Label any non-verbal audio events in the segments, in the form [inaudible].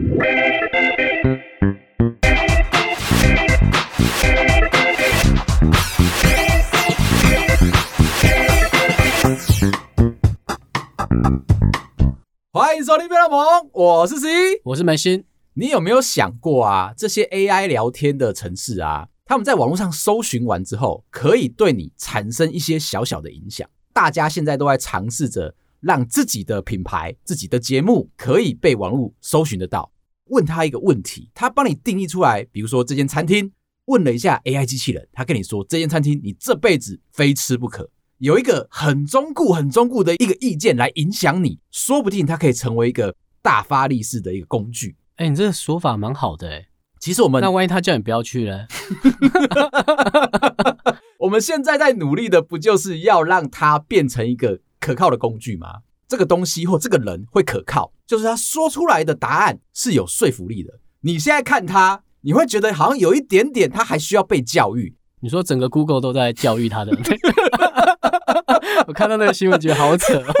欢迎收听《飞龙盟》，我是 C，我是梅心。你有没有想过啊？这些 AI 聊天的城市啊，他们在网络上搜寻完之后，可以对你产生一些小小的影响。大家现在都在尝试着让自己的品牌、自己的节目可以被网络搜寻得到。问他一个问题，他帮你定义出来。比如说这间餐厅，问了一下 AI 机器人，他跟你说这间餐厅你这辈子非吃不可。有一个很忠固、很忠固的一个意见来影响你，说不定它可以成为一个大发力式的一个工具。哎、欸，你这个说法蛮好的哎、欸。其实我们那万一他叫你不要去呢？[laughs] 我们现在在努力的不就是要让它变成一个可靠的工具吗？这个东西或这个人会可靠，就是他说出来的答案是有说服力的。你现在看他，你会觉得好像有一点点，他还需要被教育。你说整个 Google 都在教育他的？[laughs] 我看到那个新闻，觉得好扯哦。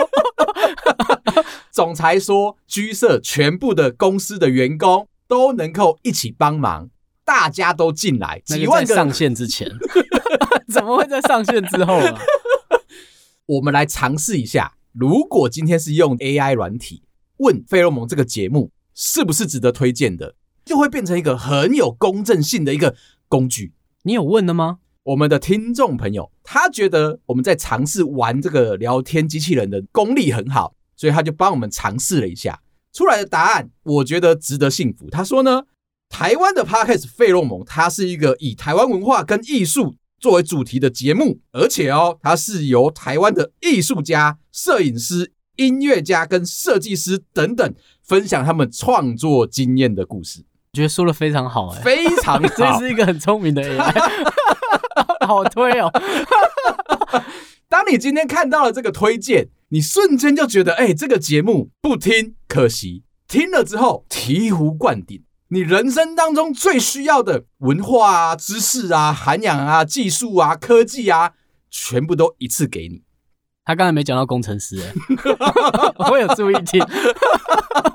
总裁说，居社全部的公司的员工都能够一起帮忙，大家都进来，几万个上线之前，[laughs] 怎么会在上线之后啊？我们来尝试一下，如果今天是用 AI 软体问《费洛蒙》这个节目是不是值得推荐的，就会变成一个很有公正性的一个工具。你有问了吗？我们的听众朋友，他觉得我们在尝试玩这个聊天机器人的功力很好，所以他就帮我们尝试了一下，出来的答案我觉得值得信服。他说呢，台湾的 Podcast 费洛蒙，它是一个以台湾文化跟艺术作为主题的节目，而且哦，它是由台湾的艺术家、摄影师、音乐家跟设计师等等分享他们创作经验的故事。我觉得说的非常好，哎，非常好，[laughs] 这是一个很聪明的 AI。[laughs] 好推哦！[laughs] 当你今天看到了这个推荐，你瞬间就觉得，哎，这个节目不听可惜，听了之后醍醐灌顶。你人生当中最需要的文化啊、知识啊、涵养啊、技术啊、科技啊，全部都一次给你。他刚才没讲到工程师，哎，[laughs] [laughs] 我有注意听，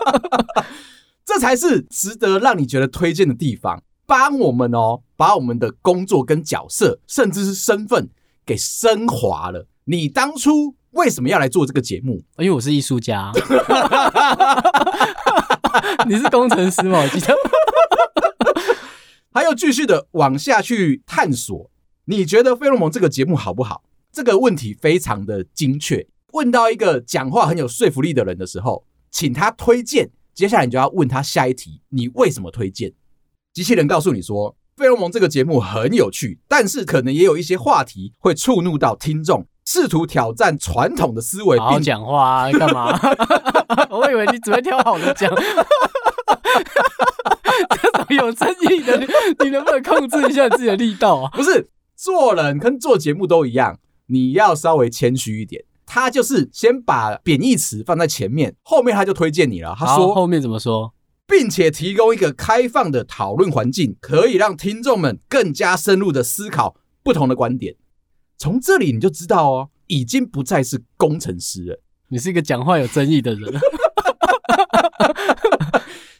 [laughs] 这才是值得让你觉得推荐的地方。帮我们哦，把我们的工作跟角色，甚至是身份给升华了。你当初为什么要来做这个节目？因为我是艺术家。[laughs] 你是工程师吗？我记得。[laughs] 还要继续的往下去探索。你觉得《费洛蒙》这个节目好不好？这个问题非常的精确。问到一个讲话很有说服力的人的时候，请他推荐。接下来你就要问他下一题：你为什么推荐？机器人告诉你说，《费洛蒙》这个节目很有趣，但是可能也有一些话题会触怒到听众，试图挑战传统的思维。好好讲话啊，干嘛？[laughs] 我以为你只会挑好的讲，[laughs] 这种有争议的，你能不能控制一下自己的力道啊？不是，做人跟做节目都一样，你要稍微谦虚一点。他就是先把贬义词放在前面，后面他就推荐你了。他说后面怎么说？并且提供一个开放的讨论环境，可以让听众们更加深入的思考不同的观点。从这里你就知道哦，已经不再是工程师了，你是一个讲话有争议的人。[laughs]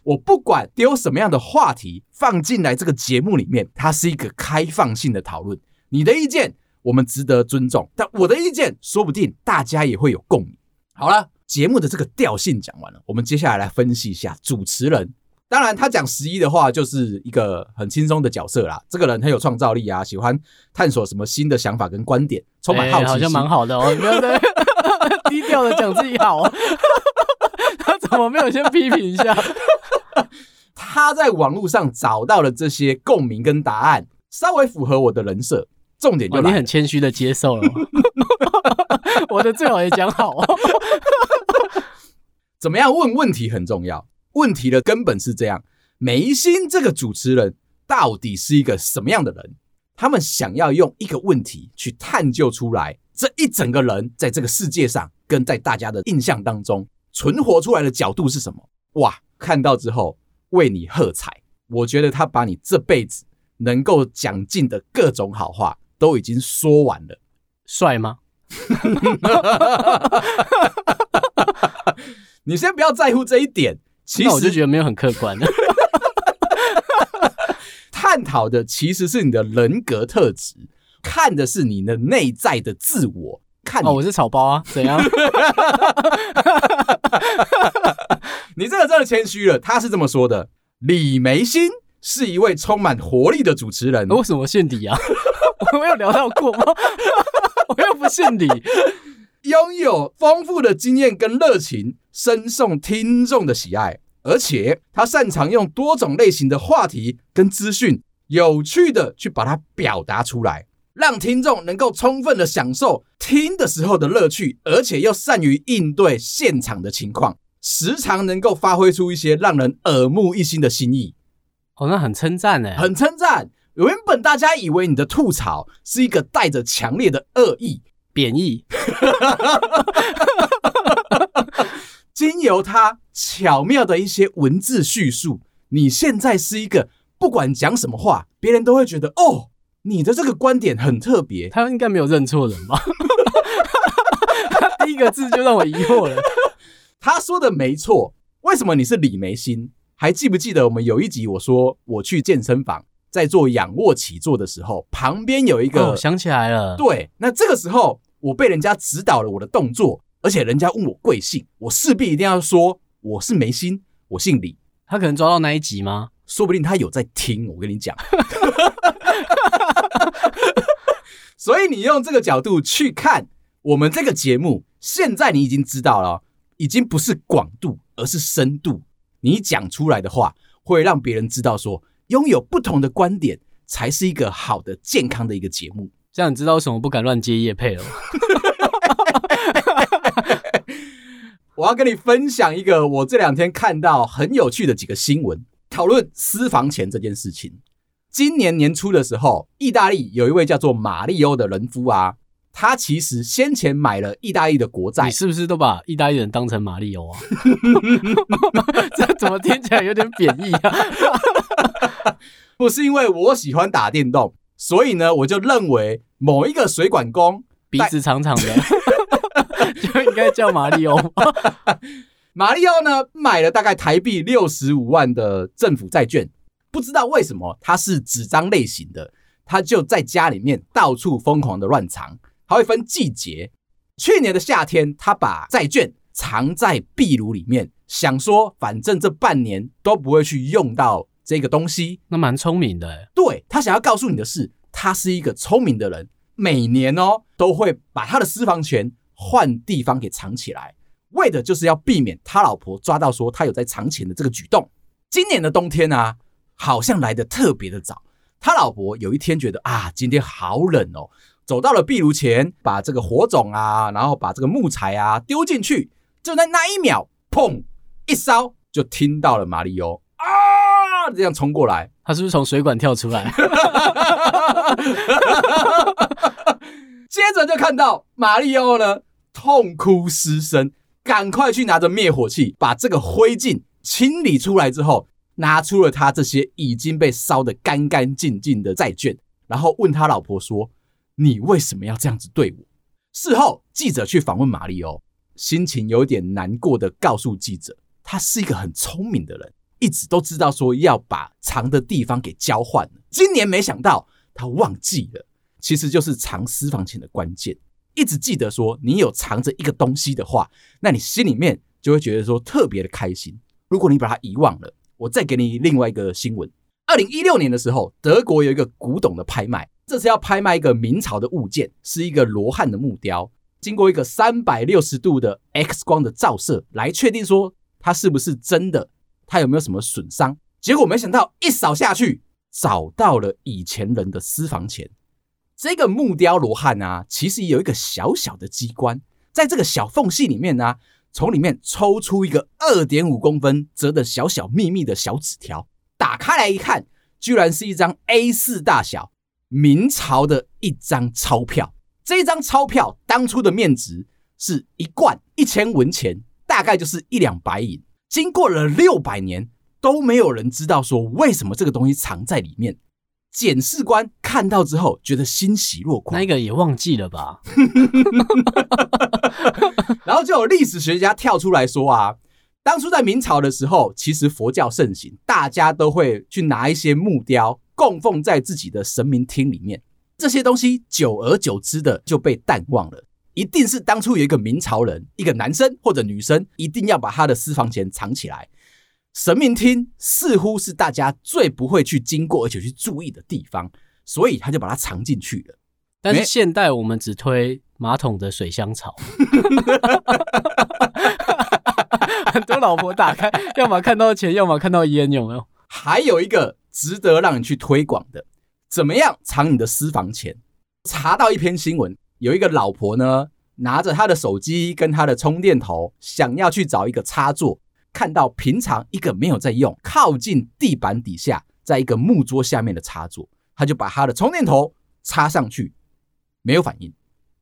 我不管丢什么样的话题放进来这个节目里面，它是一个开放性的讨论。你的意见我们值得尊重，但我的意见说不定大家也会有共鸣。好了。节目的这个调性讲完了，我们接下来来分析一下主持人。当然，他讲十一的话，就是一个很轻松的角色啦。这个人很有创造力啊，喜欢探索什么新的想法跟观点，充满好奇好像蛮好的哦。对不对？低调的讲自己好，[laughs] 他怎么没有先批评一下？他在网络上找到了这些共鸣跟答案，稍微符合我的人设。重点就你很谦虚的接受了。[laughs] 我的最好也讲好哦。怎么样问问题很重要，问题的根本是这样：梅心这个主持人到底是一个什么样的人？他们想要用一个问题去探究出来，这一整个人在这个世界上跟在大家的印象当中存活出来的角度是什么？哇！看到之后为你喝彩，我觉得他把你这辈子能够讲尽的各种好话都已经说完了。帅吗？[laughs] 你先不要在乎这一点，其实我就觉得没有很客观了。[laughs] 探讨的其实是你的人格特质，看的是你的内在的自我。看哦，我是草包啊，怎样？[laughs] 你这个真的谦虚了。他是这么说的：李眉心是一位充满活力的主持人。为什么姓李啊？[laughs] 我没有聊到过吗？我又不姓李。拥有丰富的经验跟热情，深受听众的喜爱。而且他擅长用多种类型的话题跟资讯，有趣的去把它表达出来，让听众能够充分的享受听的时候的乐趣，而且又善于应对现场的情况，时常能够发挥出一些让人耳目一新的新意。哦，那很称赞呢，很称赞。原本大家以为你的吐槽是一个带着强烈的恶意、贬义，[laughs] 经由他巧妙的一些文字叙述，你现在是一个不管讲什么话，别人都会觉得哦，你的这个观点很特别。他应该没有认错人吧？第一个字就让我疑惑了。他说的没错，为什么你是李梅心？还记不记得我们有一集我说我去健身房，在做仰卧起坐的时候，旁边有一个，哦，想起来了。对，那这个时候我被人家指导了我的动作。而且人家问我贵姓，我势必一定要说我是眉心，我姓李。他可能抓到那一集吗？说不定他有在听。我跟你讲，[laughs] 所以你用这个角度去看我们这个节目，现在你已经知道了，已经不是广度，而是深度。你讲出来的话会让别人知道，说拥有不同的观点才是一个好的、健康的一个节目。这样你知道为什么不敢乱接叶配了吗？[laughs] 我要跟你分享一个我这两天看到很有趣的几个新闻，讨论私房钱这件事情。今年年初的时候，意大利有一位叫做马利欧的人夫啊，他其实先前买了意大利的国债。你是不是都把意大利人当成马利欧啊？[laughs] 这怎么听起来有点贬义啊？[laughs] 不是因为我喜欢打电动，所以呢，我就认为某一个水管工鼻子长长的。[laughs] 就应该叫马里奥。[laughs] 马里奥呢，买了大概台币六十五万的政府债券，不知道为什么他是纸张类型的，他就在家里面到处疯狂的乱藏，还会分季节。去年的夏天，他把债券藏在壁炉里面，想说反正这半年都不会去用到这个东西，那蛮聪明的欸。对，他想要告诉你的是，他是一个聪明的人，每年哦都会把他的私房钱。换地方给藏起来，为的就是要避免他老婆抓到说他有在藏钱的这个举动。今年的冬天啊，好像来的特别的早。他老婆有一天觉得啊，今天好冷哦，走到了壁炉前，把这个火种啊，然后把这个木材啊丢进去，就在那一秒，砰一烧，就听到了马里欧啊这样冲过来，他是不是从水管跳出来？[laughs] 接着就看到马里奥呢，痛哭失声，赶快去拿着灭火器把这个灰烬清理出来之后，拿出了他这些已经被烧得干干净净的债券，然后问他老婆说：“你为什么要这样子对我？”事后记者去访问马里奥，心情有点难过的告诉记者，他是一个很聪明的人，一直都知道说要把藏的地方给交换，今年没想到他忘记了。其实就是藏私房钱的关键，一直记得说，你有藏着一个东西的话，那你心里面就会觉得说特别的开心。如果你把它遗忘了，我再给你另外一个新闻：二零一六年的时候，德国有一个古董的拍卖，这次要拍卖一个明朝的物件，是一个罗汉的木雕，经过一个三百六十度的 X 光的照射来确定说它是不是真的，它有没有什么损伤。结果没想到一扫下去，找到了以前人的私房钱。这个木雕罗汉啊，其实有一个小小的机关，在这个小缝隙里面呢、从里面抽出一个二点五公分折的小小密密的小纸条，打开来一看，居然是一张 A4 大小明朝的一张钞票。这张钞票当初的面值是一贯一千文钱，大概就是一两白银。经过了六百年，都没有人知道说为什么这个东西藏在里面。检视官看到之后，觉得欣喜若狂。那个也忘记了吧？[laughs] 然后就有历史学家跳出来说啊，当初在明朝的时候，其实佛教盛行，大家都会去拿一些木雕供奉在自己的神明厅里面。这些东西久而久之的就被淡忘了。一定是当初有一个明朝人，一个男生或者女生，一定要把他的私房钱藏起来。神明厅似乎是大家最不会去经过而且去注意的地方，所以他就把它藏进去了。但是现代我们只推马桶的水箱槽。[laughs] 很多老婆打开，要么看到钱，要么看到烟，有没有？还有一个值得让你去推广的，怎么样藏你的私房钱？查到一篇新闻，有一个老婆呢，拿着她的手机跟她的充电头，想要去找一个插座，看到平常一个没有在用，靠近地板底下，在一个木桌下面的插座，她就把她的充电头插上去，没有反应。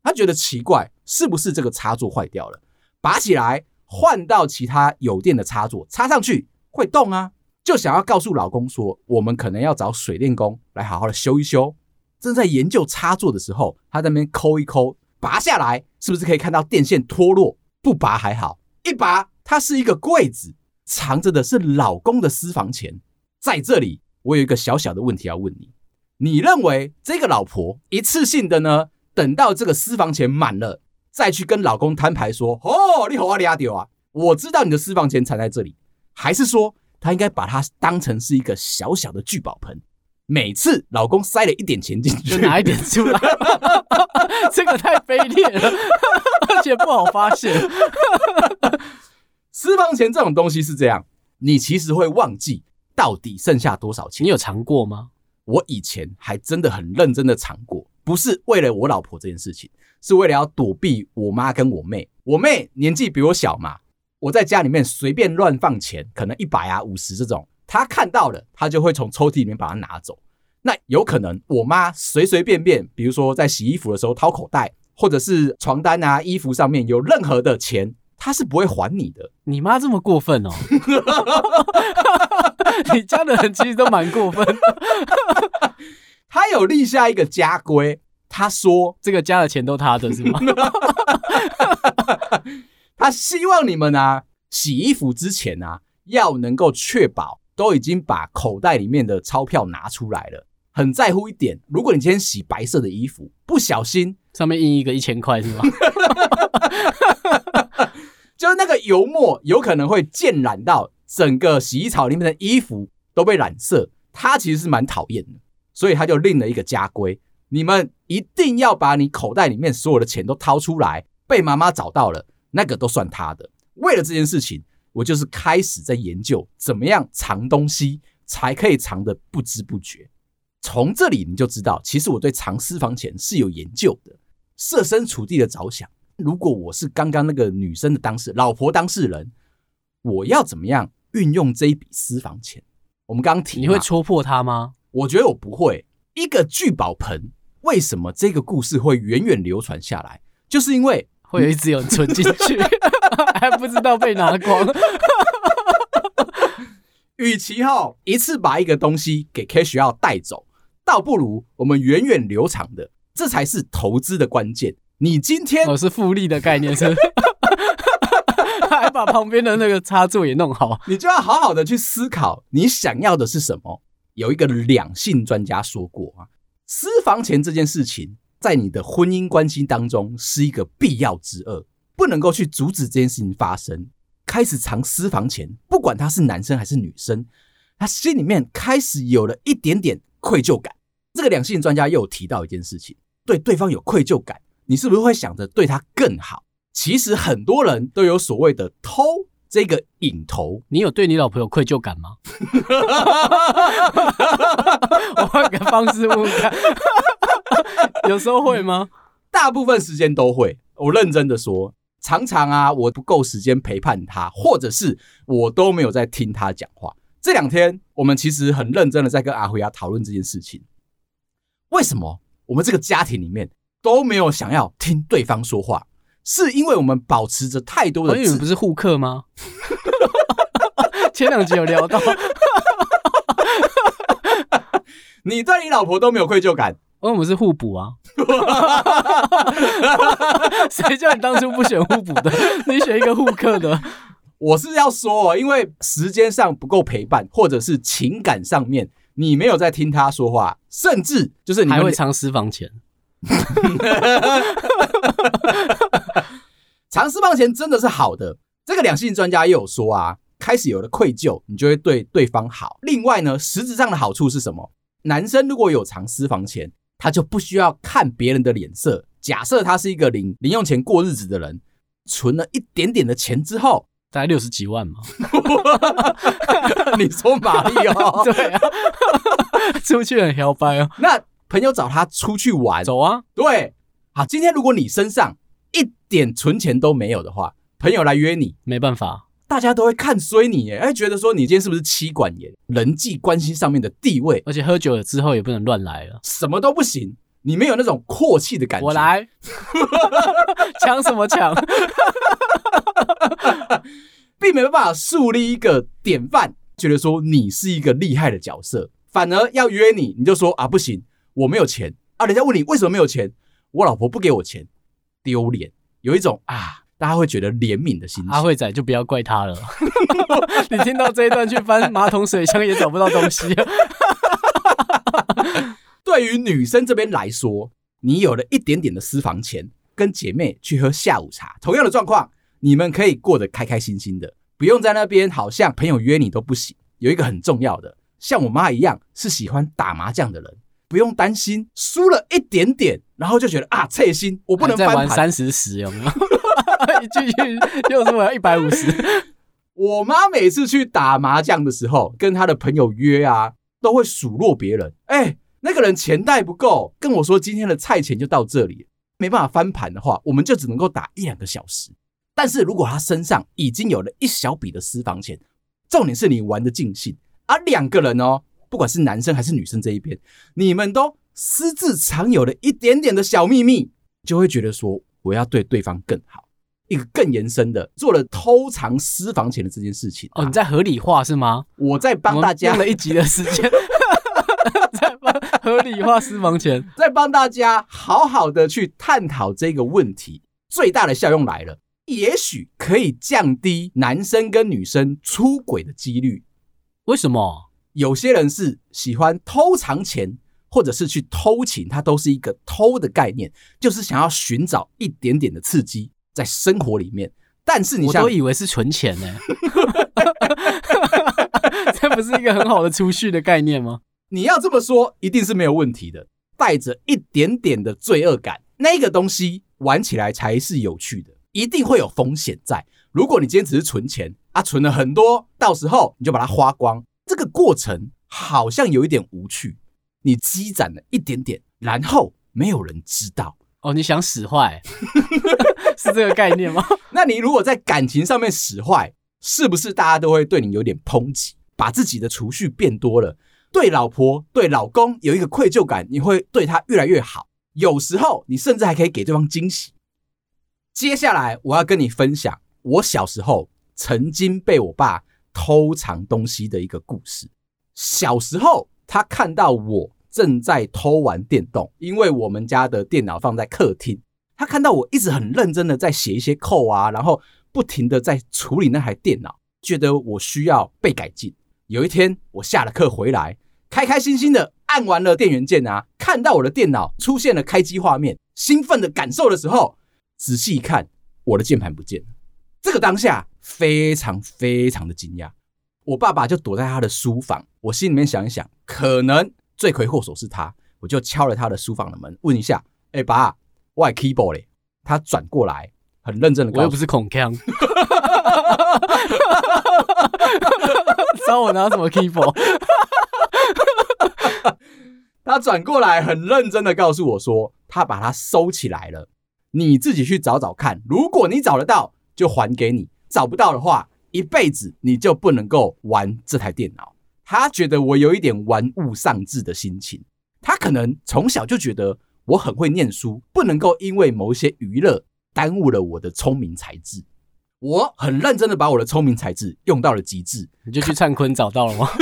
她觉得奇怪，是不是这个插座坏掉了？拔起来。换到其他有电的插座，插上去会动啊，就想要告诉老公说，我们可能要找水电工来好好的修一修。正在研究插座的时候，他在那边抠一抠，拔下来是不是可以看到电线脱落？不拔还好，一拔它是一个柜子，藏着的是老公的私房钱。在这里，我有一个小小的问题要问你：你认为这个老婆一次性的呢？等到这个私房钱满了？再去跟老公摊牌说：“哦，你好啊，你阿丢啊！我知道你的私房钱藏在这里。”还是说他应该把它当成是一个小小的聚宝盆，每次老公塞了一点钱进去，就拿一点出来。[laughs] 这个太卑劣了，而且不好发现。私房钱这种东西是这样，你其实会忘记到底剩下多少钱。你有藏过吗？我以前还真的很认真的藏过，不是为了我老婆这件事情。是为了要躲避我妈跟我妹，我妹年纪比我小嘛，我在家里面随便乱放钱，可能一百啊、五十这种，她看到了，他就会从抽屉里面把它拿走。那有可能我妈随随便便，比如说在洗衣服的时候掏口袋，或者是床单啊、衣服上面有任何的钱，她是不会还你的。你妈这么过分哦？[laughs] 你家的人其实都蛮过分。他有立下一个家规。他说：“这个家的钱都他的，是吗？” [laughs] 他希望你们啊，洗衣服之前啊，要能够确保都已经把口袋里面的钞票拿出来了。很在乎一点，如果你今天洗白色的衣服，不小心上面印一个一千块，是吗？[laughs] 就是那个油墨有可能会溅染到整个洗衣槽里面的衣服都被染色。他其实是蛮讨厌的，所以他就另了一个家规。你们一定要把你口袋里面所有的钱都掏出来，被妈妈找到了，那个都算他的。为了这件事情，我就是开始在研究怎么样藏东西才可以藏得不知不觉。从这里你就知道，其实我对藏私房钱是有研究的，设身处地的着想。如果我是刚刚那个女生的当事老婆当事人，我要怎么样运用这一笔私房钱？我们刚刚提，你会戳破他吗？我觉得我不会。一个聚宝盆。为什么这个故事会远远流传下来？就是因为会有一直有人存进去，[laughs] 还不知道被拿光。[laughs] 与其哈一次把一个东西给 cash out 带走，倒不如我们源远流长的，这才是投资的关键。你今天我是复利的概念是，[laughs] 还把旁边的那个插座也弄好，你就要好好的去思考你想要的是什么。有一个两性专家说过啊。私房钱这件事情，在你的婚姻关系当中是一个必要之恶，不能够去阻止这件事情发生。开始藏私房钱，不管他是男生还是女生，他心里面开始有了一点点愧疚感。这个两性专家又有提到一件事情，对对方有愧疚感，你是不是会想着对他更好？其实很多人都有所谓的偷。这个瘾头，你有对你老婆有愧疚感吗？[laughs] 我换个方式问看，[laughs] 有时候会吗？大部分时间都会。我认真的说，常常啊，我不够时间陪伴他，或者是我都没有在听他讲话。这两天，我们其实很认真的在跟阿辉亚讨论这件事情。为什么我们这个家庭里面都没有想要听对方说话？是因为我们保持着太多的，因为你们不是互克吗？[laughs] 前两集有聊到，[laughs] 你对你老婆都没有愧疚感，因为我们是互补啊。谁叫你当初不选互补的？你选一个互克的。我是要说，因为时间上不够陪伴，或者是情感上面你没有在听他说话，甚至就是你还会藏私房钱。[laughs] 藏私房钱真的是好的。这个两性专家也有说啊，开始有了愧疚，你就会对对方好。另外呢，实质上的好处是什么？男生如果有藏私房钱，他就不需要看别人的脸色。假设他是一个零零用钱过日子的人，存了一点点的钱之后。大概六十几万嘛？[laughs] 你说玛丽哦？[laughs] 对啊，[laughs] 出去很摇摆哦。那朋友找他出去玩，走啊？对，好，今天如果你身上一点存钱都没有的话，朋友来约你，没办法，大家都会看衰你，哎，会觉得说你今天是不是妻管严？人际关系上面的地位，而且喝酒了之后也不能乱来了，什么都不行，你没有那种阔气的感觉。我来，[laughs] 抢什么抢？[laughs] 并没办法树立一个典范，觉得说你是一个厉害的角色，反而要约你，你就说啊不行，我没有钱啊。人家问你为什么没有钱，我老婆不给我钱，丢脸。有一种啊，大家会觉得怜悯的心情。阿慧仔就不要怪他了。[laughs] 你听到这一段去翻马桶水箱也找不到东西。[laughs] 对于女生这边来说，你有了一点点的私房钱，跟姐妹去喝下午茶，同样的状况。你们可以过得开开心心的，不用在那边好像朋友约你都不行。有一个很重要的，像我妈一样是喜欢打麻将的人，不用担心输了一点点，然后就觉得啊，切心，我不能翻盘。再玩三十十有没有？[laughs] 一继续又是我要一百五十。我妈每次去打麻将的时候，跟她的朋友约啊，都会数落别人。哎，那个人钱袋不够，跟我说今天的菜钱就到这里，没办法翻盘的话，我们就只能够打一两个小时。但是如果他身上已经有了一小笔的私房钱，重点是你玩得尽兴，而两个人哦，不管是男生还是女生这一边，你们都私自藏有了一点点的小秘密，就会觉得说我要对对方更好，一个更延伸的做了偷藏私房钱的这件事情。哦，你在合理化是吗？我在帮大家用了一集的时间，[laughs] 在帮合理化私房钱，[laughs] 在帮大家好好的去探讨这个问题，最大的效用来了。也许可以降低男生跟女生出轨的几率。为什么？有些人是喜欢偷藏钱，或者是去偷情，它都是一个偷的概念，就是想要寻找一点点的刺激在生活里面。但是你像我都以为是存钱呢，[laughs] 这不是一个很好的储蓄的概念吗？你要这么说，一定是没有问题的。带着一点点的罪恶感，那个东西玩起来才是有趣的。一定会有风险在。如果你今天只是存钱啊，存了很多，到时候你就把它花光，这个过程好像有一点无趣。你积攒了一点点，然后没有人知道哦。你想使坏，[laughs] 是这个概念吗？[laughs] 那你如果在感情上面使坏，是不是大家都会对你有点抨击？把自己的储蓄变多了，对老婆、对老公有一个愧疚感，你会对他越来越好。有时候你甚至还可以给对方惊喜。接下来我要跟你分享我小时候曾经被我爸偷藏东西的一个故事。小时候，他看到我正在偷玩电动，因为我们家的电脑放在客厅。他看到我一直很认真的在写一些扣啊，然后不停的在处理那台电脑，觉得我需要被改进。有一天，我下了课回来，开开心心的按完了电源键啊，看到我的电脑出现了开机画面，兴奋的感受的时候。仔细一看，我的键盘不见了。这个当下非常非常的惊讶。我爸爸就躲在他的书房，我心里面想一想，可能罪魁祸首是他。我就敲了他的书房的门，问一下：“哎、欸，爸，我的 keyboard 嘞？”他转过来，很认真的，我又不是孔锵，[laughs] 找我拿什么 keyboard？他转过来，很认真的告诉我说，他把它收起来了。你自己去找找看，如果你找得到，就还给你；找不到的话，一辈子你就不能够玩这台电脑。他觉得我有一点玩物丧志的心情，他可能从小就觉得我很会念书，不能够因为某一些娱乐耽误了我的聪明才智。我很认真的把我的聪明才智用到了极致。你就去灿坤找到了吗？[laughs]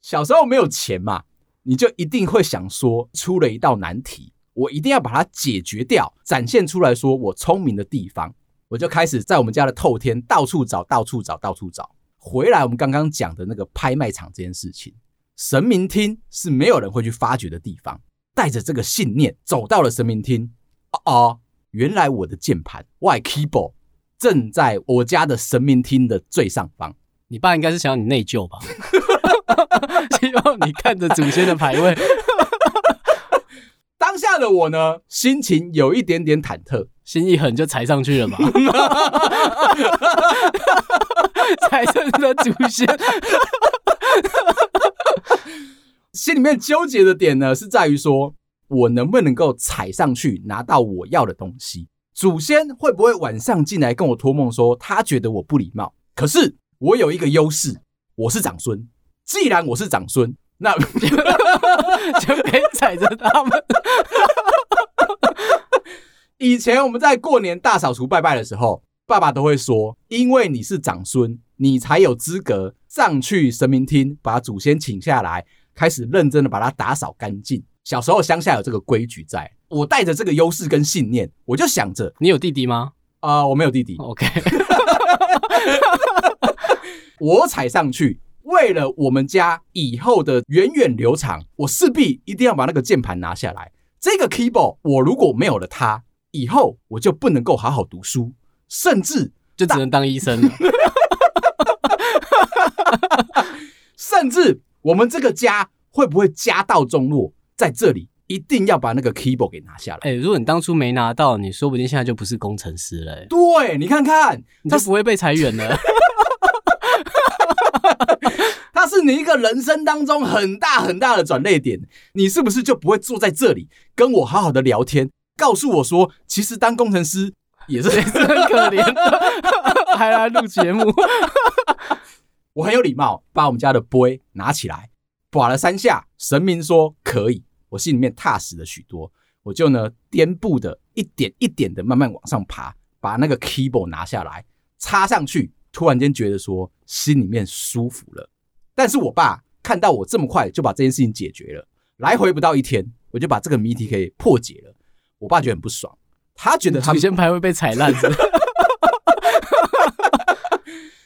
小时候没有钱嘛，你就一定会想说，出了一道难题。我一定要把它解决掉，展现出来说我聪明的地方。我我就开始在我们家的透天到处找，到处找，到处找。回来，我们刚刚讲的那个拍卖场这件事情，神明厅是没有人会去发掘的地方。带着这个信念走到了神明厅，哦哦，原来我的键盘，Y keyboard 正在我家的神明厅的最上方。你爸应该是想要你内疚吧？[laughs] 希望你看着祖先的牌位。当下的我呢，心情有一点点忐忑，心一狠就踩上去了嘛。[laughs] 踩上你的祖先，心里面纠结的点呢，是在于说我能不能够踩上去拿到我要的东西？祖先会不会晚上进来跟我托梦说他觉得我不礼貌？可是我有一个优势，我是长孙。既然我是长孙，那 [laughs] 就可以踩着他们。[laughs] 以前我们在过年大扫除拜拜的时候。爸爸都会说，因为你是长孙，你才有资格上去神明厅，把祖先请下来，开始认真的把它打扫干净。小时候乡下有这个规矩在，在我带着这个优势跟信念，我就想着，你有弟弟吗？啊、呃，我没有弟弟。OK，[laughs] 我踩上去，为了我们家以后的源远流长，我势必一定要把那个键盘拿下来。这个 keyboard，我如果没有了它，以后我就不能够好好读书。甚至就只能当医生了。[laughs] 甚至我们这个家会不会家道中落？在这里一定要把那个 keyboard 给拿下来。哎、欸，如果你当初没拿到，你说不定现在就不是工程师了、欸。对，你看看，他不会被裁员了。[laughs] 他是你一个人生当中很大很大的转捩点。你是不是就不会坐在这里跟我好好的聊天，告诉我说，其实当工程师。也是也是很可怜的，还来录节目。我很有礼貌，把我们家的杯拿起来，刮了三下，神明说可以，我心里面踏实了许多。我就呢颠步的一点一点的慢慢往上爬，把那个 keyboard 拿下来，插上去。突然间觉得说心里面舒服了。但是我爸看到我这么快就把这件事情解决了，来回不到一天，我就把这个谜题给破解了。我爸觉得很不爽。他觉得他祖先牌会被踩烂的，[laughs]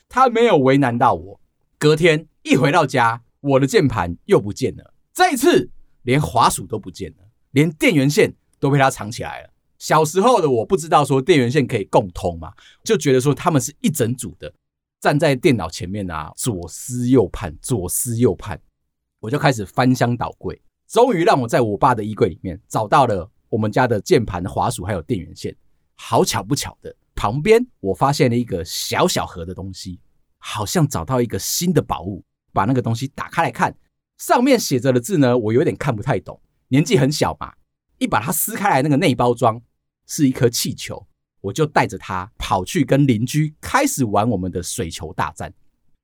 他没有为难到我。隔天一回到家，我的键盘又不见了。这一次连滑鼠都不见了，连电源线都被他藏起来了。小时候的我不知道说电源线可以共通嘛，就觉得说他们是一整组的。站在电脑前面啊，左思右盼，左思右盼，我就开始翻箱倒柜，终于让我在我爸的衣柜里面找到了。我们家的键盘、滑鼠还有电源线，好巧不巧的，旁边我发现了一个小小盒的东西，好像找到一个新的宝物。把那个东西打开来看，上面写着的字呢，我有点看不太懂。年纪很小嘛，一把它撕开来，那个内包装是一颗气球，我就带着它跑去跟邻居开始玩我们的水球大战。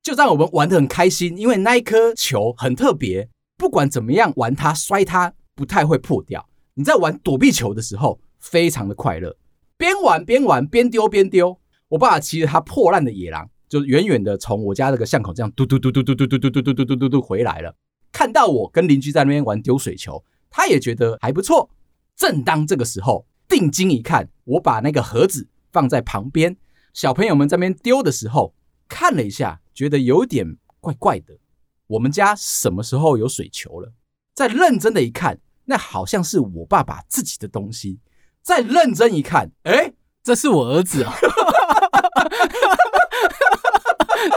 就让我们玩得很开心，因为那一颗球很特别，不管怎么样玩它、摔它，不太会破掉。你在玩躲避球的时候，非常的快乐，边玩边玩，边丢边丢。我爸爸骑着他破烂的野狼，就远远的从我家这个巷口这样嘟嘟嘟嘟嘟嘟嘟嘟嘟嘟嘟嘟嘟回来了。看到我跟邻居在那边玩丢水球，他也觉得还不错。正当这个时候，定睛一看，我把那个盒子放在旁边，小朋友们在那边丢的时候，看了一下，觉得有点怪怪的。我们家什么时候有水球了？再认真的一看。那好像是我爸爸自己的东西，再认真一看，哎，这是我儿子啊！[laughs]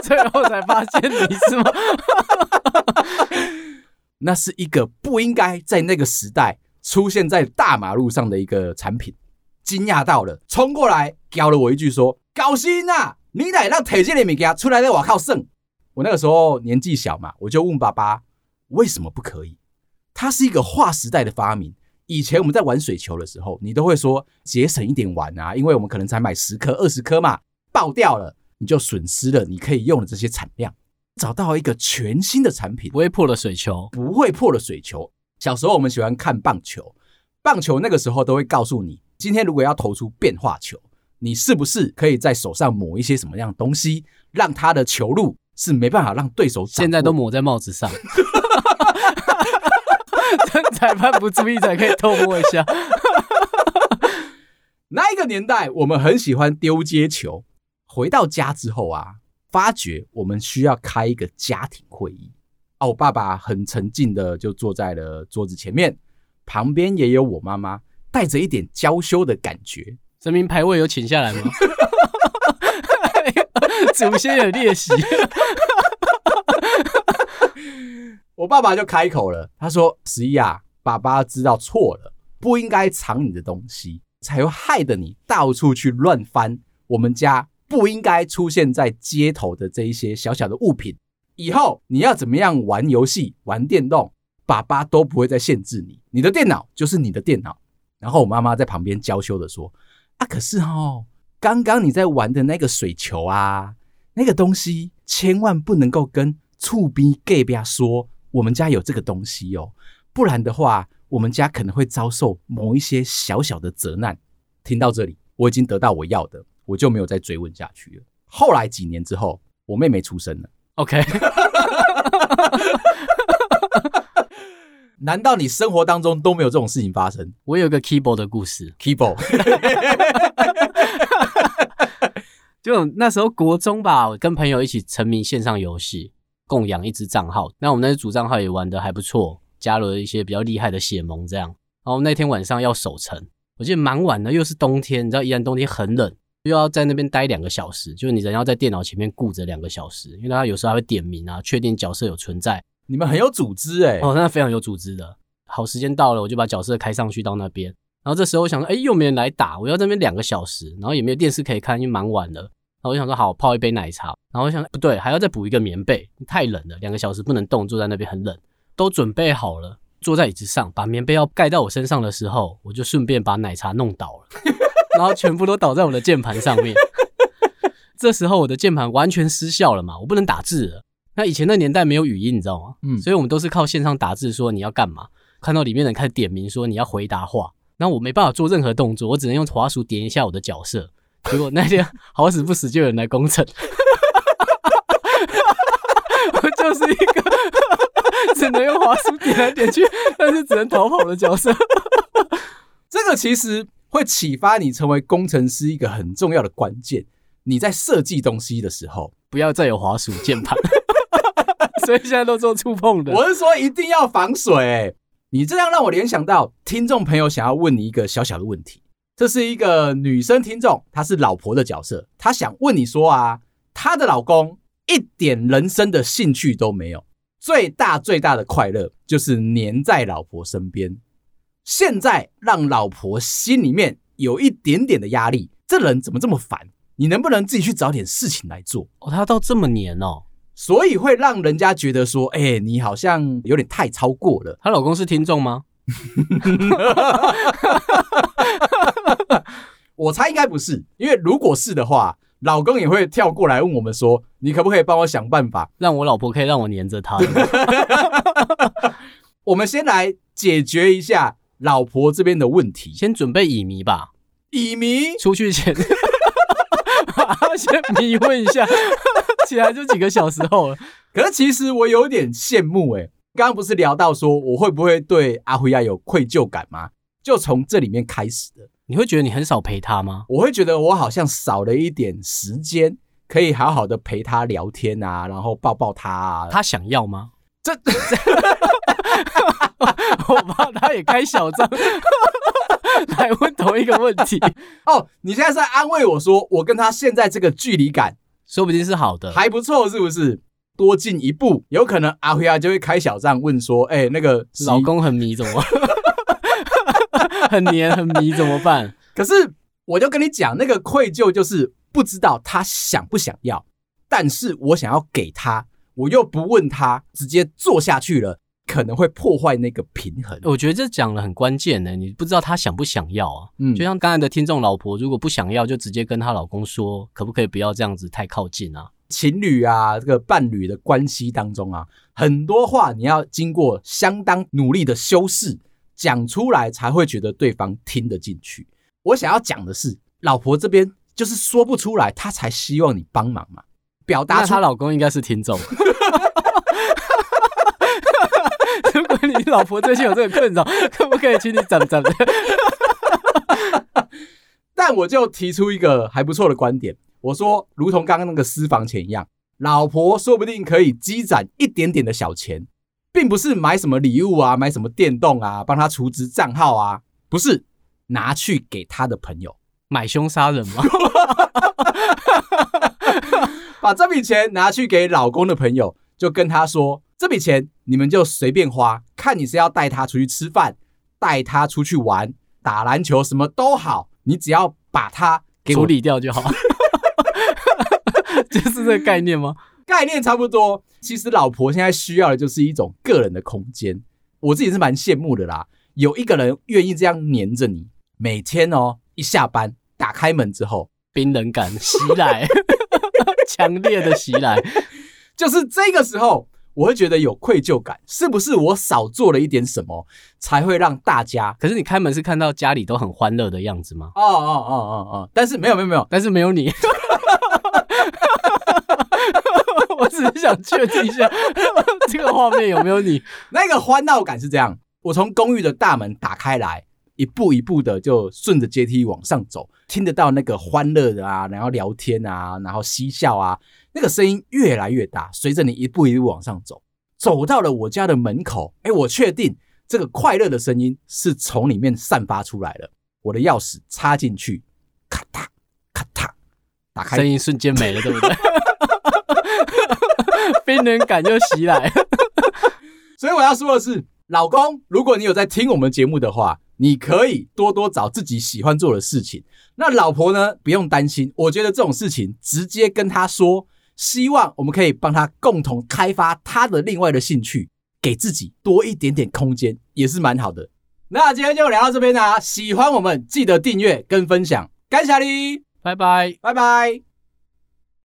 最后才发现你是吗？[laughs] [laughs] 那是一个不应该在那个时代出现在大马路上的一个产品，惊讶到了，冲过来叫了我一句说：“高兴啊，你得让铁这的物件出来在我靠剩。”我那个时候年纪小嘛，我就问爸爸为什么不可以？它是一个划时代的发明。以前我们在玩水球的时候，你都会说节省一点玩啊，因为我们可能才买十颗、二十颗嘛，爆掉了你就损失了你可以用的这些产量。找到一个全新的产品，不会破的水球，不会破的水球。小时候我们喜欢看棒球，棒球那个时候都会告诉你，今天如果要投出变化球，你是不是可以在手上抹一些什么样的东西，让他的球路是没办法让对手。现在都抹在帽子上。[laughs] 趁裁判不注意才可以偷摸一下。[laughs] 那一个年代，我们很喜欢丢接球。回到家之后啊，发觉我们需要开一个家庭会议。啊，我爸爸很沉静的就坐在了桌子前面，旁边也有我妈妈，带着一点娇羞的感觉。神明牌位有请下来吗？[laughs] 祖先有列席。我爸爸就开口了，他说：“十一啊，爸爸知道错了，不应该藏你的东西，才会害得你到处去乱翻。我们家不应该出现在街头的这一些小小的物品。以后你要怎么样玩游戏、玩电动，爸爸都不会再限制你。你的电脑就是你的电脑。”然后我妈妈在旁边娇羞的说：“啊，可是哦，刚刚你在玩的那个水球啊，那个东西千万不能够跟厝边隔壁说。”我们家有这个东西哦，不然的话，我们家可能会遭受某一些小小的责难。听到这里，我已经得到我要的，我就没有再追问下去了。后来几年之后，我妹妹出生了。OK，难道你生活当中都没有这种事情发生？我有一个 keyboard 的故事。keyboard，[laughs] 就那时候国中吧，我跟朋友一起沉迷线上游戏。供养一支账号，那我们那支主账号也玩的还不错，加了一些比较厉害的血盟这样。然后那天晚上要守城，我记得蛮晚的，又是冬天，你知道宜兰冬天很冷，又要在那边待两个小时，就是你人要在电脑前面顾着两个小时，因为他有时候还会点名啊，确定角色有存在。你们很有组织哎、欸，哦，那非常有组织的。好，时间到了，我就把角色开上去到那边，然后这时候我想说，哎，又没人来打，我要在那边两个小时，然后也没有电视可以看，因为蛮晚了。然后我就想说，好，泡一杯奶茶。然后我想，不对，还要再补一个棉被，太冷了，两个小时不能动，坐在那边很冷。都准备好了，坐在椅子上，把棉被要盖到我身上的时候，我就顺便把奶茶弄倒了，[laughs] 然后全部都倒在我的键盘上面。[laughs] 这时候我的键盘完全失效了嘛，我不能打字了。那以前那年代没有语音，你知道吗？嗯，所以我们都是靠线上打字，说你要干嘛，看到里面人开始点名说你要回答话，那我没办法做任何动作，我只能用滑鼠点一下我的角色。结果那天好死不死就有人来攻城，[laughs] 我就是一个 [laughs] 只能用滑鼠点来点去，但是只能逃跑的角色。这个其实会启发你成为工程师一个很重要的关键。你在设计东西的时候，不要再有滑鼠键盘，[laughs] 所以现在都做触碰的。我是说一定要防水欸。你这样让我联想到听众朋友想要问你一个小小的问题。这是一个女生听众，她是老婆的角色，她想问你说啊，她的老公一点人生的兴趣都没有，最大最大的快乐就是黏在老婆身边。现在让老婆心里面有一点点的压力，这人怎么这么烦？你能不能自己去找点事情来做？哦，他到这么黏哦，所以会让人家觉得说，哎，你好像有点太超过了。她老公是听众吗？[laughs] 我猜应该不是，因为如果是的话，老公也会跳过来问我们说：“你可不可以帮我想办法，让我老婆可以让我黏着他？” [laughs] 我们先来解决一下老婆这边的问题，先准备乙醚吧。乙醚出去前，[laughs] 先迷问一下，起来就几个小时后了。可是其实我有点羡慕诶、欸刚刚不是聊到说我会不会对阿辉亚有愧疚感吗？就从这里面开始的。你会觉得你很少陪他吗？我会觉得我好像少了一点时间，可以好好的陪他聊天啊，然后抱抱他啊。他想要吗？这，[laughs] 我怕他也开小帐 [laughs] 来问同一个问题。哦，你现在是在安慰我说，我跟他现在这个距离感，说不定是好的，还不错，是不是？多进一步，有可能阿辉啊就会开小账问说：“哎、欸，那个 [laughs] 老公很迷怎么？很黏很迷怎么办？”可是我就跟你讲，那个愧疚就是不知道他想不想要，但是我想要给他，我又不问他，直接做下去了，可能会破坏那个平衡。我觉得这讲的很关键呢，你不知道他想不想要啊？嗯，就像刚才的听众老婆，如果不想要，就直接跟她老公说，可不可以不要这样子太靠近啊？情侣啊，这个伴侣的关系当中啊，很多话你要经过相当努力的修饰，讲出来才会觉得对方听得进去。我想要讲的是，老婆这边就是说不出来，她才希望你帮忙嘛。表达出她老公应该是听众。如果你老婆最近有这个困扰，[laughs] 可不可以请你整整？但我就提出一个还不错的观点，我说，如同刚刚那个私房钱一样，老婆说不定可以积攒一点点的小钱，并不是买什么礼物啊，买什么电动啊，帮他储值账号啊，不是拿去给他的朋友买凶杀人吗？[laughs] [laughs] 把这笔钱拿去给老公的朋友，就跟他说，这笔钱你们就随便花，看你是要带他出去吃饭，带他出去玩，打篮球，什么都好。你只要把他给处理掉就好，[laughs] 就是这个概念吗？概念差不多。其实老婆现在需要的就是一种个人的空间。我自己是蛮羡慕的啦，有一个人愿意这样黏着你，每天哦一下班打开门之后，冰冷感袭来，[laughs] 强烈的袭来，[laughs] 就是这个时候。我会觉得有愧疚感，是不是我少做了一点什么，才会让大家？可是你开门是看到家里都很欢乐的样子吗？哦哦哦哦哦！但是没有没有没有，但是没有你。[laughs] 我只是想确定一下这个画面有没有你。那个欢闹感是这样：我从公寓的大门打开来，一步一步的就顺着阶梯往上走，听得到那个欢乐的啊，然后聊天啊，然后嬉笑啊。那个声音越来越大，随着你一步一步往上走，走到了我家的门口。哎，我确定这个快乐的声音是从里面散发出来的。我的钥匙插进去，咔嗒咔嗒，打开，声音瞬间没了，对不对？[laughs] 冰冷感就袭来。[laughs] 所以我要说的是，老公，如果你有在听我们节目的话，你可以多多找自己喜欢做的事情。那老婆呢，不用担心，我觉得这种事情直接跟她说。希望我们可以帮她共同开发她的另外的兴趣，给自己多一点点空间，也是蛮好的。那今天就聊到这边啦，喜欢我们记得订阅跟分享，感谢你，拜拜，拜拜。